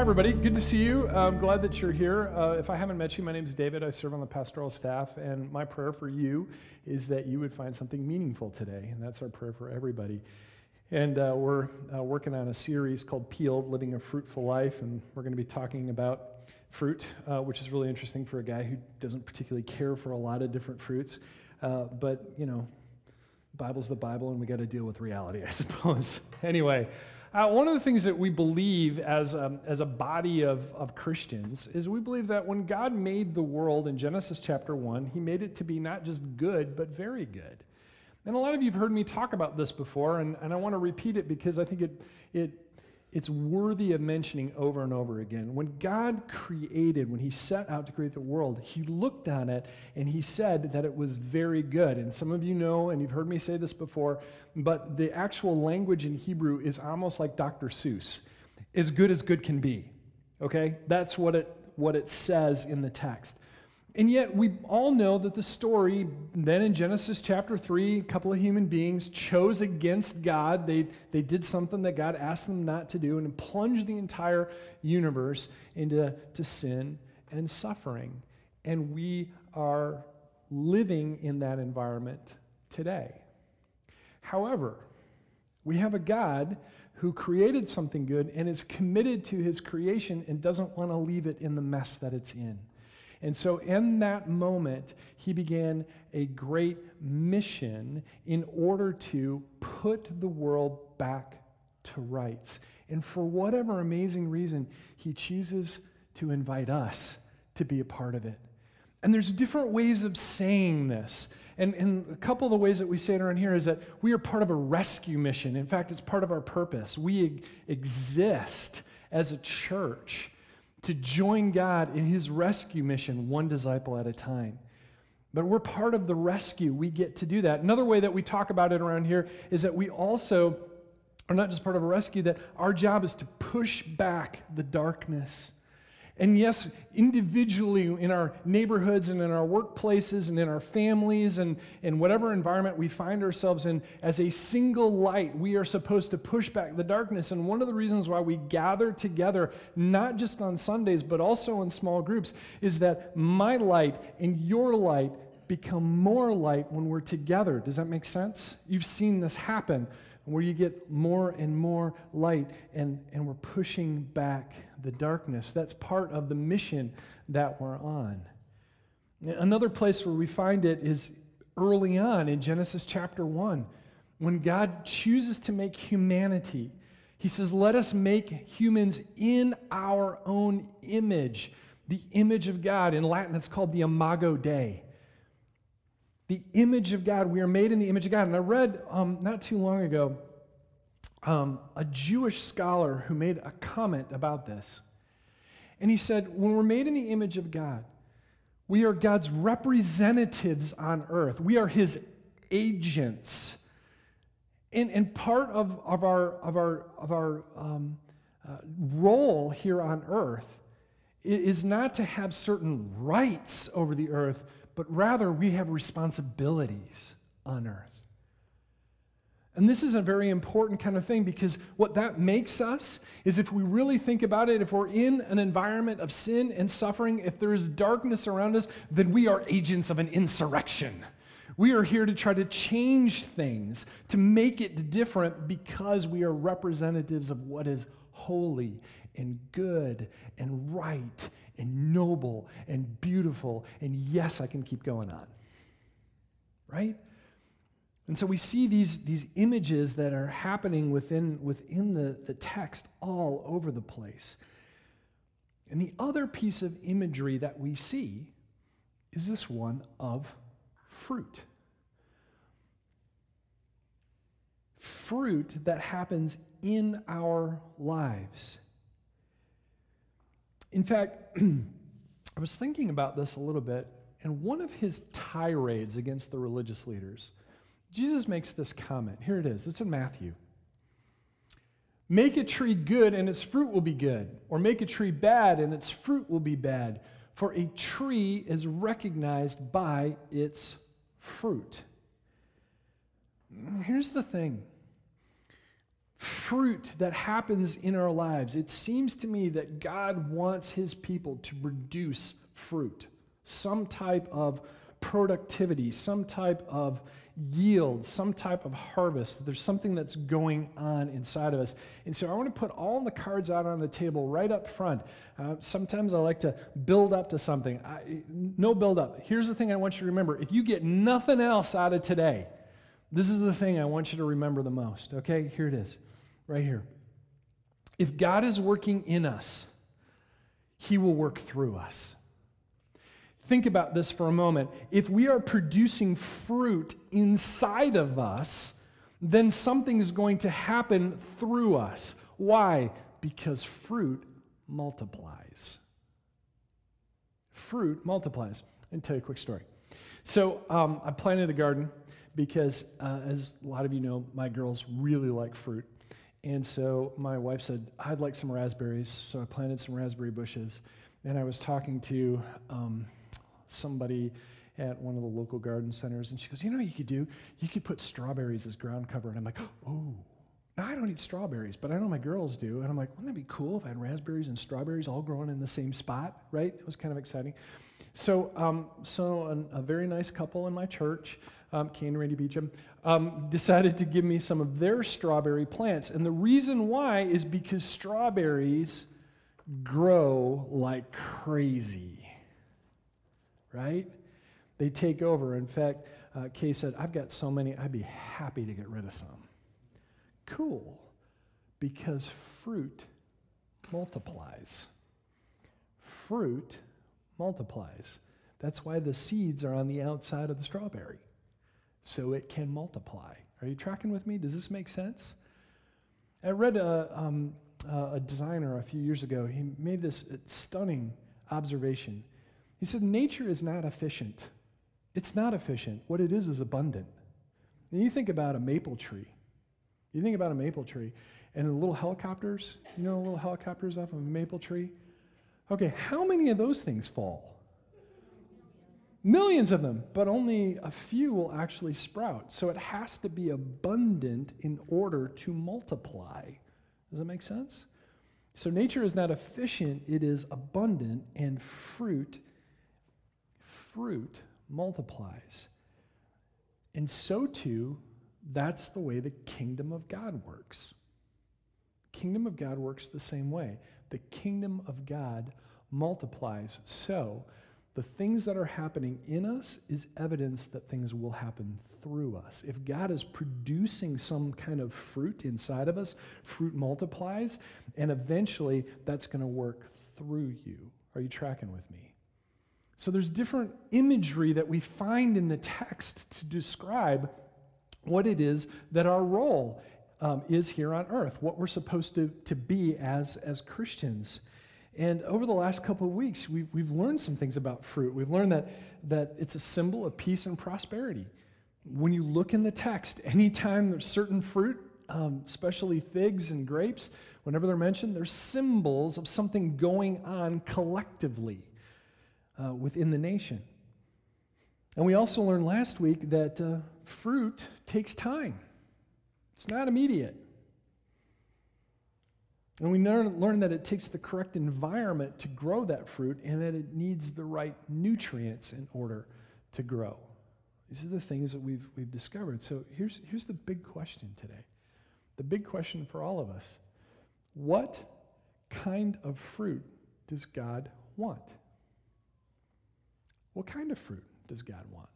hi, everybody. Good to see you. I'm glad that you're here. Uh, if I haven't met you, my name is David. I serve on the pastoral staff, and my prayer for you is that you would find something meaningful today, and that's our prayer for everybody. And uh, we're uh, working on a series called Peeled Living a Fruitful Life, and we're going to be talking about fruit, uh, which is really interesting for a guy who doesn't particularly care for a lot of different fruits. Uh, but, you know, Bible's the Bible, and we got to deal with reality, I suppose. anyway. Uh, one of the things that we believe as a, as a body of, of Christians is we believe that when God made the world in Genesis chapter 1, he made it to be not just good, but very good. And a lot of you have heard me talk about this before, and, and I want to repeat it because I think it, it it's worthy of mentioning over and over again. When God created, when He set out to create the world, He looked on it and He said that it was very good. And some of you know, and you've heard me say this before, but the actual language in Hebrew is almost like Dr. Seuss as good as good can be. Okay? That's what it, what it says in the text. And yet, we all know that the story, then in Genesis chapter 3, a couple of human beings chose against God. They, they did something that God asked them not to do and plunged the entire universe into to sin and suffering. And we are living in that environment today. However, we have a God who created something good and is committed to his creation and doesn't want to leave it in the mess that it's in. And so, in that moment, he began a great mission in order to put the world back to rights. And for whatever amazing reason, he chooses to invite us to be a part of it. And there's different ways of saying this. And, and a couple of the ways that we say it around here is that we are part of a rescue mission. In fact, it's part of our purpose. We exist as a church to join God in his rescue mission, one disciple at a time. But we're part of the rescue. We get to do that. Another way that we talk about it around here is that we also are not just part of a rescue, that our job is to push back the darkness and yes, individually in our neighborhoods and in our workplaces and in our families and in whatever environment we find ourselves in, as a single light, we are supposed to push back the darkness. And one of the reasons why we gather together, not just on Sundays, but also in small groups, is that my light and your light become more light when we're together. Does that make sense? You've seen this happen where you get more and more light and, and we're pushing back the darkness. That's part of the mission that we're on. Another place where we find it is early on in Genesis chapter 1, when God chooses to make humanity. He says, Let us make humans in our own image, the image of God. In Latin, it's called the imago Dei. The image of God. We are made in the image of God. And I read um, not too long ago um, a Jewish scholar who made a comment about this. And he said, When we're made in the image of God, we are God's representatives on earth, we are his agents. And, and part of, of our, of our, of our um, uh, role here on earth is not to have certain rights over the earth, but rather we have responsibilities on earth. And this is a very important kind of thing because what that makes us is if we really think about it, if we're in an environment of sin and suffering, if there is darkness around us, then we are agents of an insurrection. We are here to try to change things, to make it different because we are representatives of what is holy and good and right and noble and beautiful. And yes, I can keep going on. Right? And so we see these, these images that are happening within, within the, the text all over the place. And the other piece of imagery that we see is this one of fruit. Fruit that happens in our lives. In fact, I was thinking about this a little bit, and one of his tirades against the religious leaders Jesus makes this comment. Here it is. It's in Matthew. Make a tree good and its fruit will be good, or make a tree bad and its fruit will be bad. For a tree is recognized by its fruit. Here's the thing fruit that happens in our lives, it seems to me that God wants his people to produce fruit, some type of productivity, some type of yield, some type of harvest. There's something that's going on inside of us. And so I want to put all the cards out on the table right up front. Uh, sometimes I like to build up to something. I, no build up. Here's the thing I want you to remember if you get nothing else out of today, this is the thing I want you to remember the most. Okay, here it is, right here. If God is working in us, He will work through us. Think about this for a moment. If we are producing fruit inside of us, then something is going to happen through us. Why? Because fruit multiplies. Fruit multiplies. And tell you a quick story. So um, I planted a garden because, uh, as a lot of you know, my girls really like fruit. And so my wife said, I'd like some raspberries. So I planted some raspberry bushes. And I was talking to um, somebody at one of the local garden centers, and she goes, You know what you could do? You could put strawberries as ground cover. And I'm like, Oh, I don't eat strawberries, but I know my girls do. And I'm like, Wouldn't that be cool if I had raspberries and strawberries all growing in the same spot, right? It was kind of exciting. So, um, so an, a very nice couple in my church, um, Kane and Randy Beecham, um, decided to give me some of their strawberry plants. And the reason why is because strawberries grow like crazy right? They take over. In fact, uh, Kay said, I've got so many, I'd be happy to get rid of some. Cool, because fruit multiplies. Fruit multiplies. That's why the seeds are on the outside of the strawberry, so it can multiply. Are you tracking with me? Does this make sense? I read a, um, a designer a few years ago. He made this stunning observation. He said, Nature is not efficient. It's not efficient. What it is is abundant. And you think about a maple tree. You think about a maple tree and the little helicopters, you know, little helicopters off of a maple tree? Okay, how many of those things fall? Millions of them, but only a few will actually sprout. So it has to be abundant in order to multiply. Does that make sense? So nature is not efficient, it is abundant, and fruit fruit multiplies. And so too, that's the way the kingdom of God works. Kingdom of God works the same way. The kingdom of God multiplies. So, the things that are happening in us is evidence that things will happen through us. If God is producing some kind of fruit inside of us, fruit multiplies, and eventually that's going to work through you. Are you tracking with me? So there's different imagery that we find in the text to describe what it is that our role um, is here on earth, what we're supposed to, to be as, as Christians. And over the last couple of weeks, we've, we've learned some things about fruit. We've learned that, that it's a symbol of peace and prosperity. When you look in the text, anytime there's certain fruit, um, especially figs and grapes, whenever they're mentioned, they're symbols of something going on collectively uh, within the nation. And we also learned last week that uh, fruit takes time, it's not immediate. And we learn that it takes the correct environment to grow that fruit and that it needs the right nutrients in order to grow. These are the things that we've, we've discovered. So here's, here's the big question today. The big question for all of us What kind of fruit does God want? What kind of fruit does God want?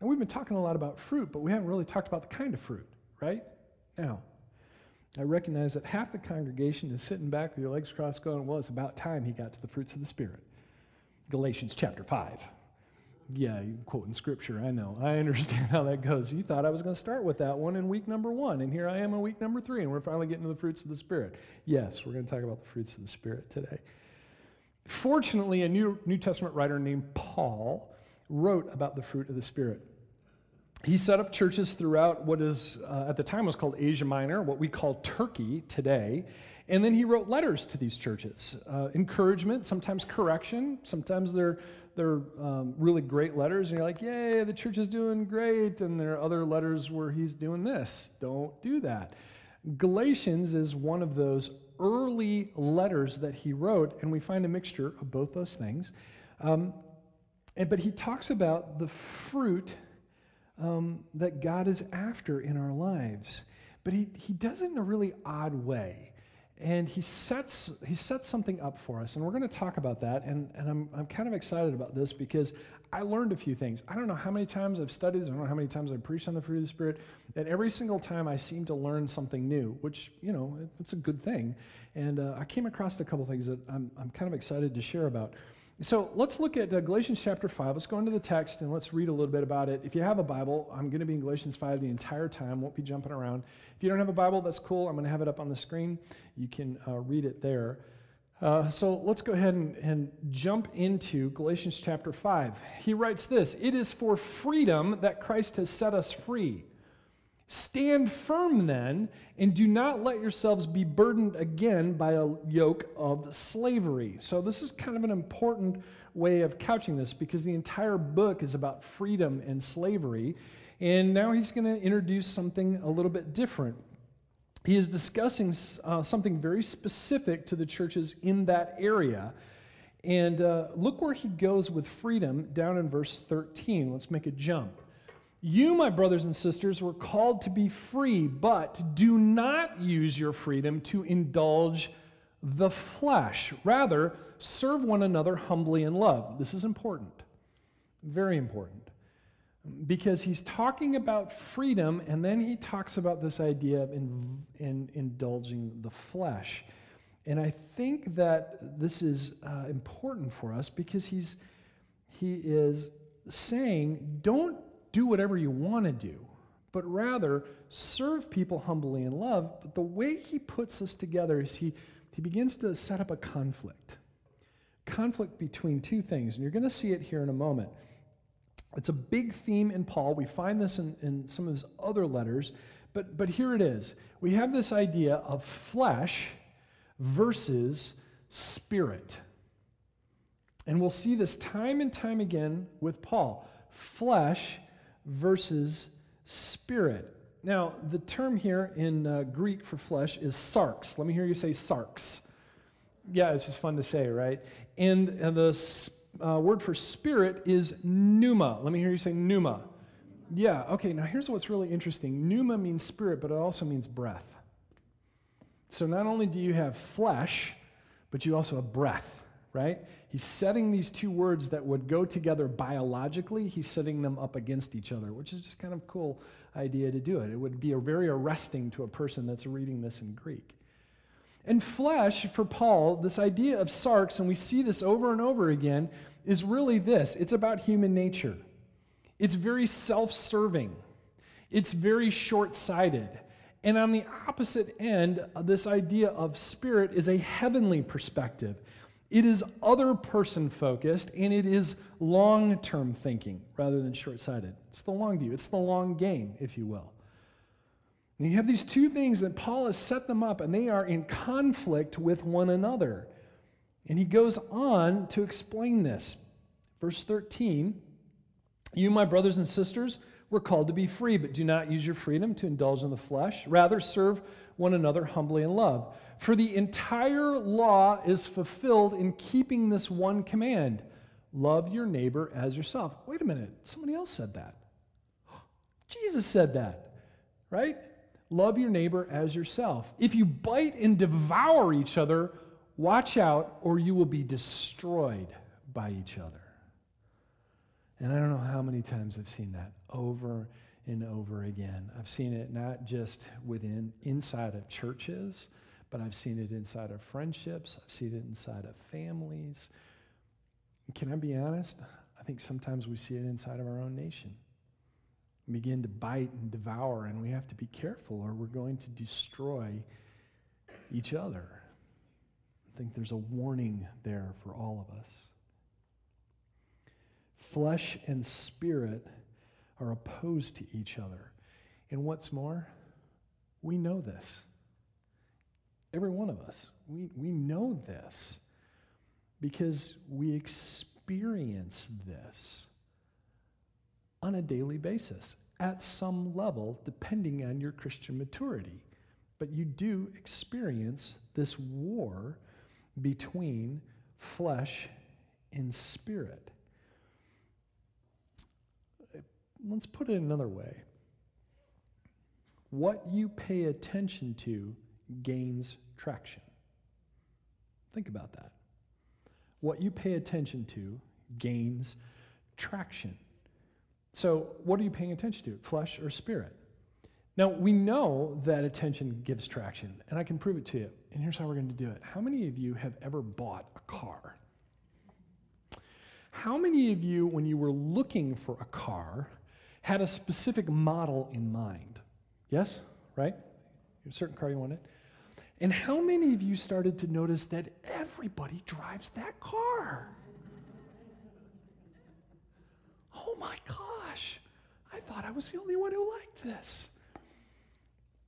Now, we've been talking a lot about fruit, but we haven't really talked about the kind of fruit, right? Now, I recognize that half the congregation is sitting back with your legs crossed going, well, it's about time he got to the fruits of the Spirit. Galatians chapter 5. Yeah, you quoting scripture, I know. I understand how that goes. You thought I was going to start with that one in week number one, and here I am in week number three, and we're finally getting to the fruits of the Spirit. Yes, we're going to talk about the fruits of the Spirit today. Fortunately, a New, New Testament writer named Paul wrote about the fruit of the Spirit. He set up churches throughout what is, uh, at the time, was called Asia Minor, what we call Turkey today. And then he wrote letters to these churches uh, encouragement, sometimes correction, sometimes they're, they're um, really great letters, and you're like, yay, the church is doing great. And there are other letters where he's doing this. Don't do that. Galatians is one of those early letters that he wrote, and we find a mixture of both those things. Um, and, but he talks about the fruit um, that God is after in our lives. But he, he does it in a really odd way. And he sets, he sets something up for us. And we're going to talk about that. And, and I'm, I'm kind of excited about this because I learned a few things. I don't know how many times I've studied this, I don't know how many times I've preached on the fruit of the Spirit, and every single time I seem to learn something new, which, you know, it's a good thing. And uh, I came across a couple things that I'm, I'm kind of excited to share about. So let's look at uh, Galatians chapter 5. Let's go into the text and let's read a little bit about it. If you have a Bible, I'm going to be in Galatians 5 the entire time, won't be jumping around. If you don't have a Bible, that's cool. I'm going to have it up on the screen. You can uh, read it there. Uh, so let's go ahead and, and jump into Galatians chapter 5. He writes this It is for freedom that Christ has set us free. Stand firm then, and do not let yourselves be burdened again by a yoke of slavery. So, this is kind of an important way of couching this because the entire book is about freedom and slavery. And now he's going to introduce something a little bit different. He is discussing uh, something very specific to the churches in that area. And uh, look where he goes with freedom down in verse 13. Let's make a jump. You, my brothers and sisters, were called to be free, but do not use your freedom to indulge the flesh. Rather, serve one another humbly in love. This is important, very important, because he's talking about freedom, and then he talks about this idea of in, in indulging the flesh. And I think that this is uh, important for us because he's, he is saying, don't do whatever you want to do, but rather serve people humbly in love. But the way he puts us together is he, he begins to set up a conflict. Conflict between two things, and you're going to see it here in a moment. It's a big theme in Paul. We find this in, in some of his other letters, but, but here it is. We have this idea of flesh versus spirit. And we'll see this time and time again with Paul. Flesh versus spirit. Now, the term here in uh, Greek for flesh is sarx. Let me hear you say sarx. Yeah, it's just fun to say, right? And, and the uh, word for spirit is pneuma. Let me hear you say pneuma. Yeah, okay, now here's what's really interesting pneuma means spirit, but it also means breath. So not only do you have flesh, but you also have breath, right? He's setting these two words that would go together biologically, he's setting them up against each other, which is just kind of a cool idea to do it. It would be a very arresting to a person that's reading this in Greek. And flesh, for Paul, this idea of sarx, and we see this over and over again, is really this it's about human nature. It's very self serving, it's very short sighted. And on the opposite end, this idea of spirit is a heavenly perspective. It is other person focused and it is long term thinking rather than short sighted. It's the long view, it's the long game, if you will. And you have these two things that Paul has set them up and they are in conflict with one another. And he goes on to explain this. Verse 13 You, my brothers and sisters, were called to be free, but do not use your freedom to indulge in the flesh. Rather, serve one another humbly in love. For the entire law is fulfilled in keeping this one command love your neighbor as yourself. Wait a minute, somebody else said that. Jesus said that, right? Love your neighbor as yourself. If you bite and devour each other, watch out, or you will be destroyed by each other. And I don't know how many times I've seen that over and over again. I've seen it not just within inside of churches, but I've seen it inside of friendships, I've seen it inside of families. Can I be honest? I think sometimes we see it inside of our own nation. We begin to bite and devour, and we have to be careful or we're going to destroy each other. I think there's a warning there for all of us. Flesh and spirit are opposed to each other. And what's more, we know this. Every one of us. We, we know this because we experience this on a daily basis at some level, depending on your Christian maturity. but you do experience this war between flesh and spirit. Let's put it another way. What you pay attention to gains traction. Think about that. What you pay attention to gains traction. So, what are you paying attention to, flesh or spirit? Now, we know that attention gives traction, and I can prove it to you. And here's how we're going to do it. How many of you have ever bought a car? How many of you, when you were looking for a car, had a specific model in mind? Yes? Right? A certain car you wanted? And how many of you started to notice that everybody drives that car? Oh my gosh, I thought I was the only one who liked this.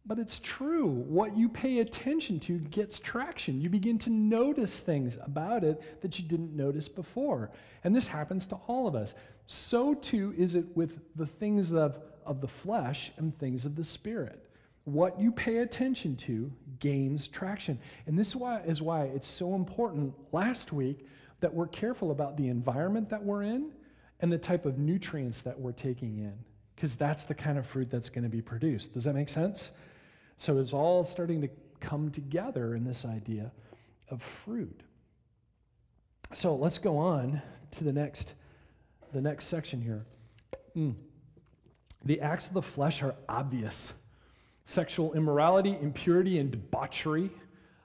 But it's true. What you pay attention to gets traction. You begin to notice things about it that you didn't notice before. And this happens to all of us. So too is it with the things of, of the flesh and things of the spirit. What you pay attention to gains traction. And this is why, is why it's so important last week that we're careful about the environment that we're in and the type of nutrients that we're taking in, because that's the kind of fruit that's going to be produced. Does that make sense? So it's all starting to come together in this idea of fruit. So let's go on to the next, the next section here. Mm. The acts of the flesh are obvious sexual immorality, impurity, and debauchery,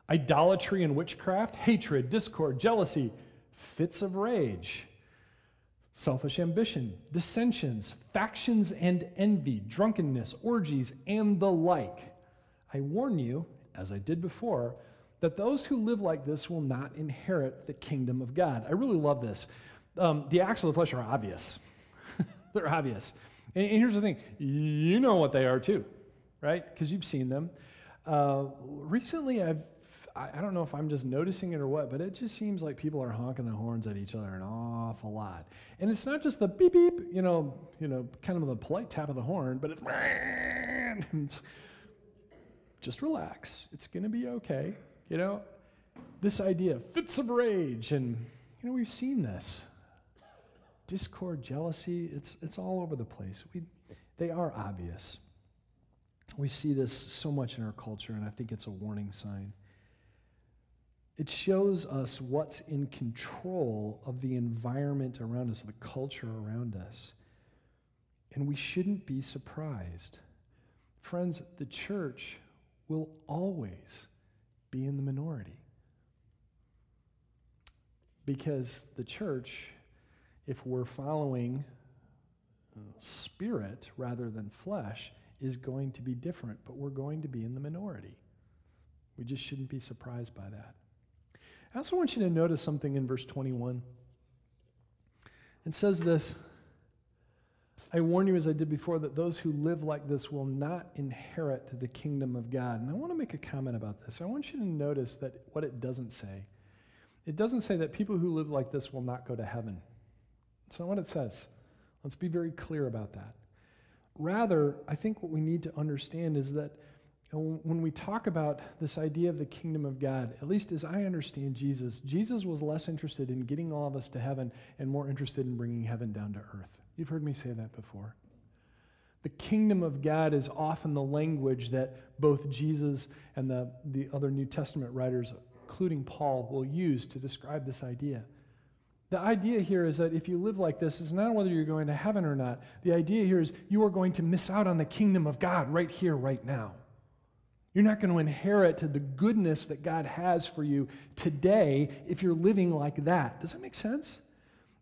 idolatry and witchcraft, hatred, discord, jealousy, fits of rage, selfish ambition, dissensions, factions and envy, drunkenness, orgies, and the like I warn you, as I did before, that those who live like this will not inherit the kingdom of God. I really love this. Um, the acts of the flesh are obvious, they're obvious. And, and, here's the thing you know what they are too, right? Because you've seen them. Uh, recently, I've I don't know if I'm just noticing it or what, but it just seems like people are honking the horns at each other an awful lot. And it's not just the beep beep, you know, you know, kind of the polite tap of the horn, but it's, it's just relax. It's going to be okay. You know, this idea fits of rage, and, you know, we've seen this. Discord, jealousy, it's, it's all over the place. We, they are obvious. We see this so much in our culture, and I think it's a warning sign. It shows us what's in control of the environment around us, the culture around us. And we shouldn't be surprised. Friends, the church will always be in the minority. Because the church, if we're following spirit rather than flesh, is going to be different, but we're going to be in the minority. We just shouldn't be surprised by that. I also want you to notice something in verse 21. It says this I warn you, as I did before, that those who live like this will not inherit the kingdom of God. And I want to make a comment about this. I want you to notice that what it doesn't say. It doesn't say that people who live like this will not go to heaven. That's not what it says. Let's be very clear about that. Rather, I think what we need to understand is that when we talk about this idea of the kingdom of God, at least as I understand Jesus, Jesus was less interested in getting all of us to heaven and more interested in bringing heaven down to earth. You've heard me say that before. The kingdom of God is often the language that both Jesus and the, the other New Testament writers, including Paul, will use to describe this idea. The idea here is that if you live like this, it's not whether you're going to heaven or not. The idea here is you are going to miss out on the kingdom of God right here, right now. You're not going to inherit the goodness that God has for you today if you're living like that. Does that make sense?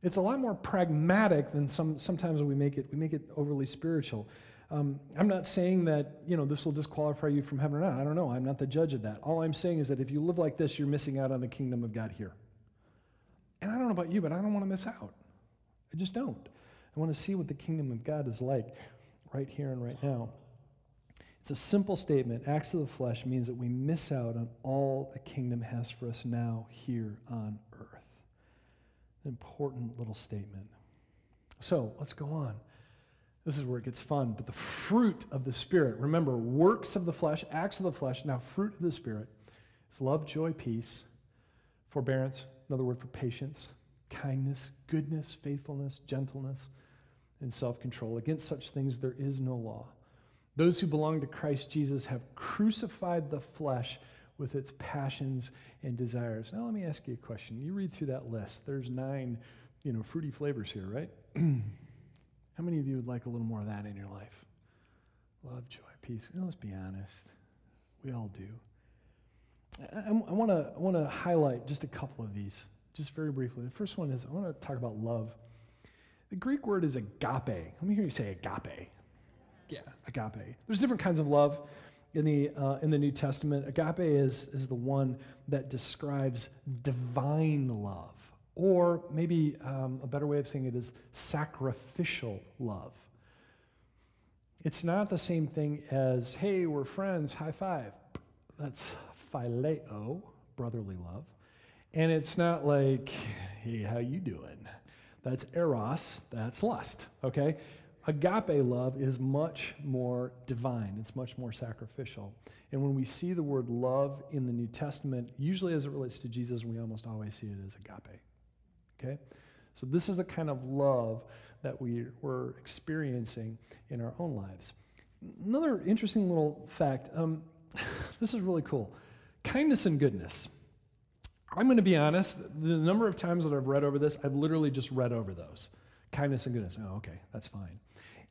It's a lot more pragmatic than some, sometimes we make it, we make it overly spiritual. Um, I'm not saying that, you know, this will disqualify you from heaven or not. I don't know. I'm not the judge of that. All I'm saying is that if you live like this, you're missing out on the kingdom of God here. Know about you, but I don't want to miss out. I just don't. I want to see what the kingdom of God is like right here and right now. It's a simple statement. Acts of the flesh means that we miss out on all the kingdom has for us now here on earth important little statement. So let's go on. This is where it gets fun. But the fruit of the Spirit, remember, works of the flesh, acts of the flesh, now fruit of the Spirit is love, joy, peace, forbearance, another word for patience, kindness, goodness, faithfulness, gentleness, and self control. Against such things there is no law. Those who belong to Christ Jesus have crucified the flesh with its passions and desires. Now, let me ask you a question. You read through that list, there's nine, you know, fruity flavors here, right? How many of you would like a little more of that in your life? Love, joy, peace. You know, let's be honest. We all do. I, I want to I want to highlight just a couple of these, just very briefly. The first one is I want to talk about love. The Greek word is agape. Let me hear you say agape. Yeah, agape. There's different kinds of love in the, uh, in the New Testament. Agape is, is the one that describes divine love, or maybe um, a better way of saying it is sacrificial love. It's not the same thing as, hey, we're friends, high five. That's phileo, brotherly love. And it's not like, hey, how you doing? That's eros, that's lust, okay? Agape love is much more divine, it's much more sacrificial. And when we see the word love in the New Testament, usually as it relates to Jesus, we almost always see it as agape. Okay? So this is a kind of love that we, we're experiencing in our own lives. Another interesting little fact um, this is really cool kindness and goodness. I'm going to be honest, the number of times that I've read over this, I've literally just read over those. Kindness and goodness. Oh, okay, that's fine.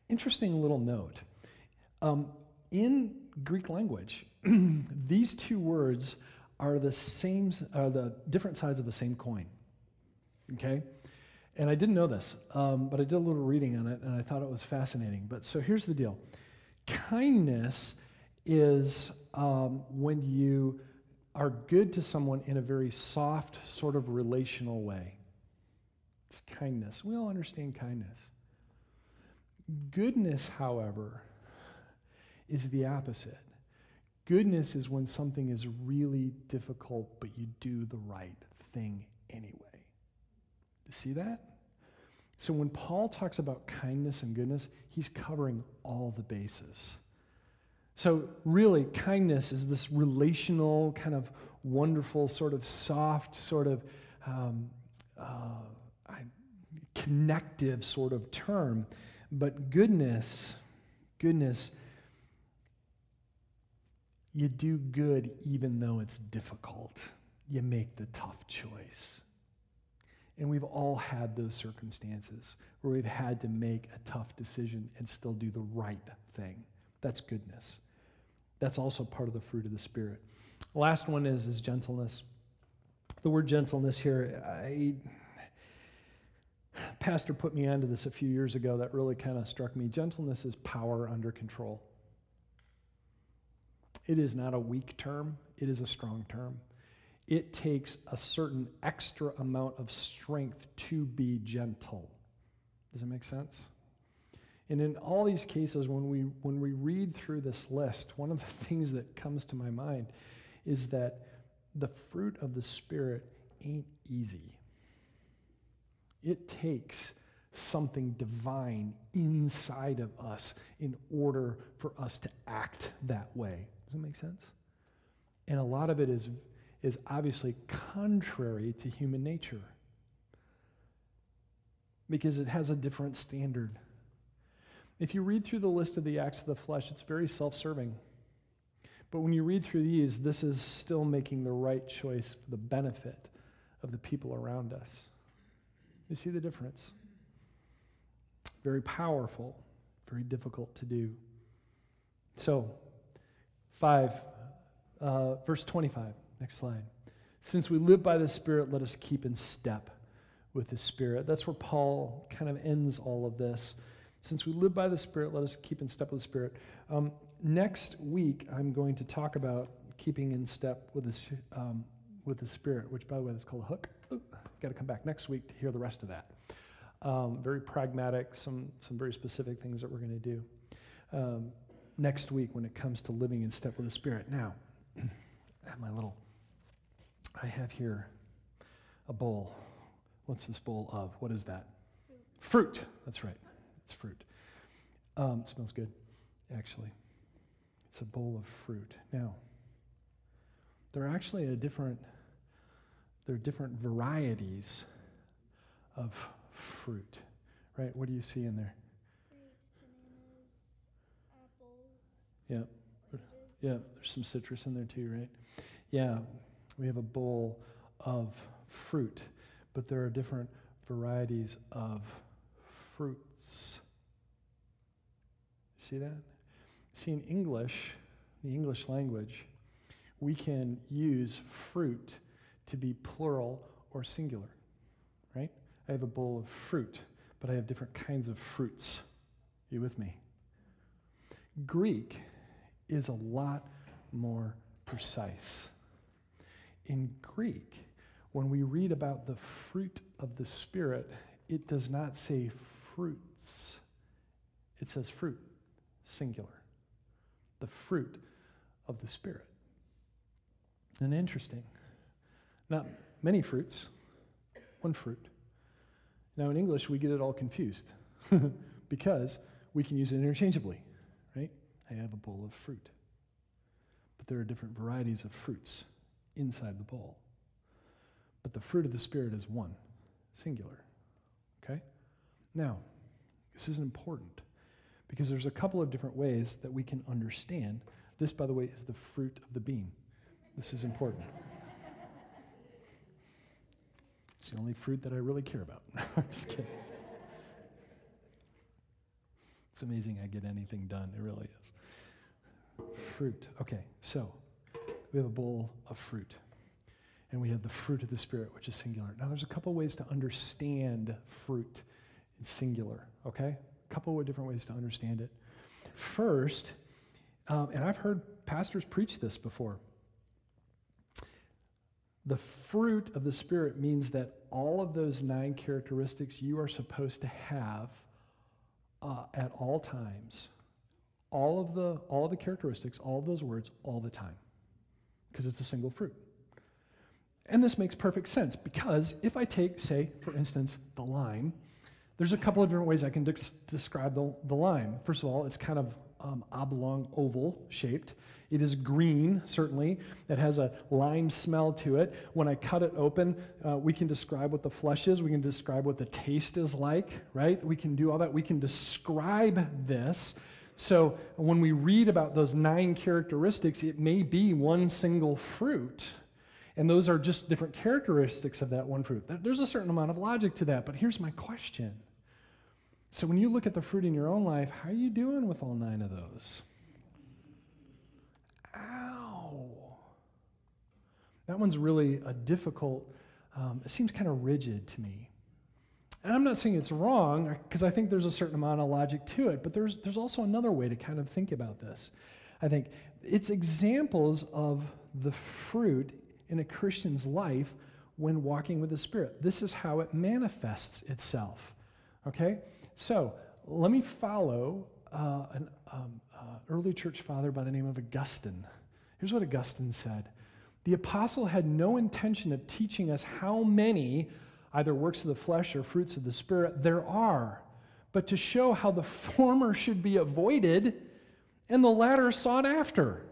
Interesting little note. Um, in Greek language, these two words are the same, are the different sides of the same coin. Okay? And I didn't know this, um, but I did a little reading on it and I thought it was fascinating. But so here's the deal kindness is um, when you are good to someone in a very soft, sort of relational way. It's kindness. We all understand kindness. Goodness, however, is the opposite. Goodness is when something is really difficult, but you do the right thing anyway. You see that? So when Paul talks about kindness and goodness, he's covering all the bases. So, really, kindness is this relational, kind of wonderful, sort of soft, sort of um, uh, connective sort of term but goodness, goodness, you do good even though it's difficult. You make the tough choice. And we've all had those circumstances where we've had to make a tough decision and still do the right thing. That's goodness. That's also part of the fruit of the Spirit. last one is, is gentleness. The word gentleness here, I, pastor put me onto this a few years ago that really kind of struck me. Gentleness is power under control. It is not a weak term, it is a strong term. It takes a certain extra amount of strength to be gentle. Does it make sense? And in all these cases, when we, when we read through this list, one of the things that comes to my mind is that the fruit of the Spirit ain't easy. It takes something divine inside of us in order for us to act that way. Does that make sense? And a lot of it is, is obviously contrary to human nature because it has a different standard. If you read through the list of the acts of the flesh, it's very self serving. But when you read through these, this is still making the right choice for the benefit of the people around us. You see the difference? Very powerful, very difficult to do. So, 5, uh, verse 25, next slide. Since we live by the Spirit, let us keep in step with the Spirit. That's where Paul kind of ends all of this. Since we live by the Spirit, let us keep in step with the Spirit. Um, next week, I'm going to talk about keeping in step with the, um, with the Spirit, which, by the way, is called a hook. Got to come back next week to hear the rest of that. Um, very pragmatic, some, some very specific things that we're going to do um, next week when it comes to living in step with the Spirit. Now, I have my little, I have here a bowl. What's this bowl of? What is that? Fruit. That's right. It's fruit. Um, smells good, actually. It's a bowl of fruit. Now, there are actually a different, there are different varieties of fruit, right? What do you see in there? Grapes, bananas, apples, Yeah, yeah. There's some citrus in there too, right? Yeah, we have a bowl of fruit, but there are different varieties of See that? See, in English, the English language, we can use fruit to be plural or singular, right? I have a bowl of fruit, but I have different kinds of fruits. You with me? Greek is a lot more precise. In Greek, when we read about the fruit of the Spirit, it does not say fruits, it says fruit, singular. The fruit of the Spirit. And interesting, not many fruits, one fruit. Now, in English, we get it all confused because we can use it interchangeably, right? I have a bowl of fruit. But there are different varieties of fruits inside the bowl. But the fruit of the Spirit is one, singular. Okay? Now, this is important because there's a couple of different ways that we can understand. This, by the way, is the fruit of the bean. This is important. It's the only fruit that I really care about. I'm just kidding. It's amazing I get anything done. It really is. Fruit. Okay, so we have a bowl of fruit. And we have the fruit of the Spirit, which is singular. Now, there's a couple ways to understand fruit in singular, okay? A couple of different ways to understand it. First, um, and I've heard pastors preach this before. The fruit of the Spirit means that all of those nine characteristics you are supposed to have uh, at all times, all of the all of the characteristics, all of those words, all the time, because it's a single fruit. And this makes perfect sense because if I take, say, for instance, the lime, there's a couple of different ways I can de- describe the, the lime. First of all, it's kind of um, oblong, oval shaped. It is green, certainly. It has a lime smell to it. When I cut it open, uh, we can describe what the flesh is. We can describe what the taste is like, right? We can do all that. We can describe this. So when we read about those nine characteristics, it may be one single fruit. And those are just different characteristics of that one fruit. There's a certain amount of logic to that, but here's my question. So when you look at the fruit in your own life, how are you doing with all nine of those? Ow. That one's really a difficult, um, it seems kind of rigid to me. And I'm not saying it's wrong, because I think there's a certain amount of logic to it, but there's, there's also another way to kind of think about this. I think it's examples of the fruit in a Christian's life when walking with the Spirit. This is how it manifests itself. Okay? So let me follow uh, an um, uh, early church father by the name of Augustine. Here's what Augustine said The apostle had no intention of teaching us how many, either works of the flesh or fruits of the Spirit, there are, but to show how the former should be avoided and the latter sought after.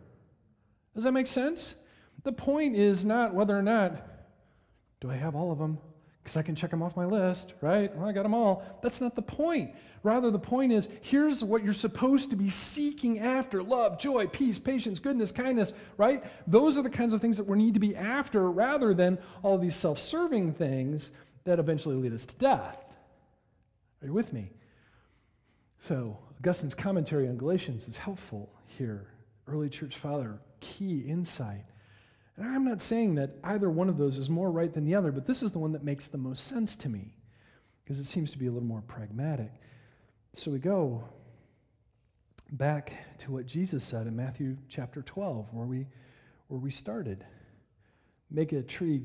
Does that make sense? The point is not whether or not, do I have all of them? Because I can check them off my list, right? Well, I got them all. That's not the point. Rather, the point is here's what you're supposed to be seeking after love, joy, peace, patience, goodness, kindness, right? Those are the kinds of things that we need to be after rather than all these self serving things that eventually lead us to death. Are you with me? So, Augustine's commentary on Galatians is helpful here. Early church father, key insight. And I'm not saying that either one of those is more right than the other, but this is the one that makes the most sense to me because it seems to be a little more pragmatic. So we go back to what Jesus said in Matthew chapter 12, where we, where we started. Make a tree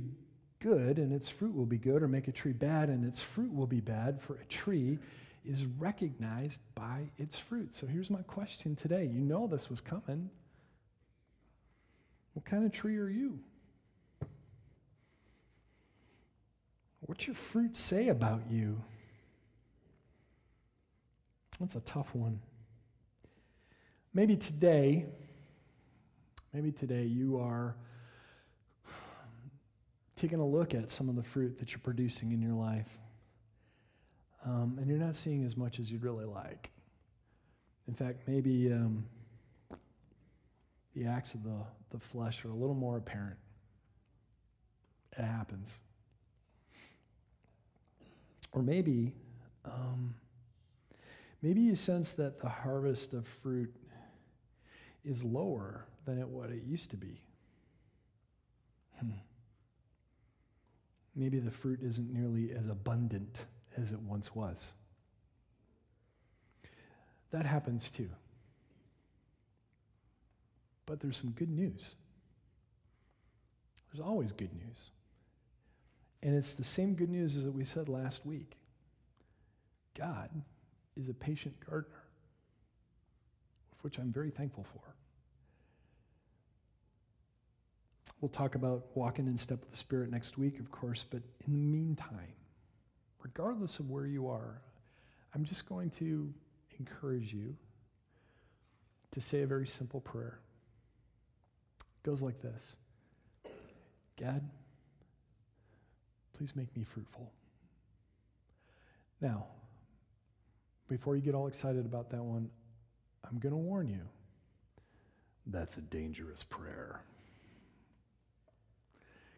good and its fruit will be good, or make a tree bad and its fruit will be bad, for a tree is recognized by its fruit. So here's my question today. You know this was coming. What kind of tree are you? What's your fruit say about you? That's a tough one. Maybe today, maybe today you are taking a look at some of the fruit that you're producing in your life. Um, and you're not seeing as much as you'd really like. In fact, maybe um, the acts of the, the flesh are a little more apparent. It happens. Or maybe, um, maybe you sense that the harvest of fruit is lower than it, what it used to be. Hmm. Maybe the fruit isn't nearly as abundant as it once was. That happens too. But there's some good news. There's always good news. And it's the same good news as that we said last week. God is a patient gardener, which I'm very thankful for. We'll talk about walking in step with the Spirit next week, of course, but in the meantime, regardless of where you are, I'm just going to encourage you to say a very simple prayer. Goes like this God, please make me fruitful. Now, before you get all excited about that one, I'm going to warn you that's a dangerous prayer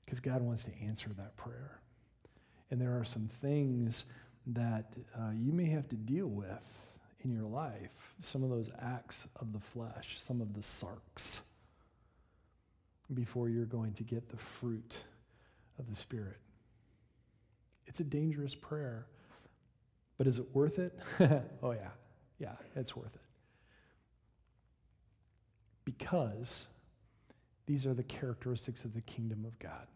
because God wants to answer that prayer. And there are some things that uh, you may have to deal with in your life, some of those acts of the flesh, some of the sarx, before you're going to get the fruit of the Spirit. It's a dangerous prayer, but is it worth it? oh, yeah. Yeah, it's worth it. Because these are the characteristics of the kingdom of God.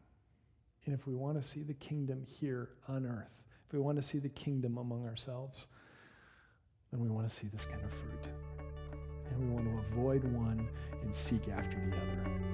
And if we want to see the kingdom here on earth, if we want to see the kingdom among ourselves, then we want to see this kind of fruit. And we want to avoid one and seek after the other.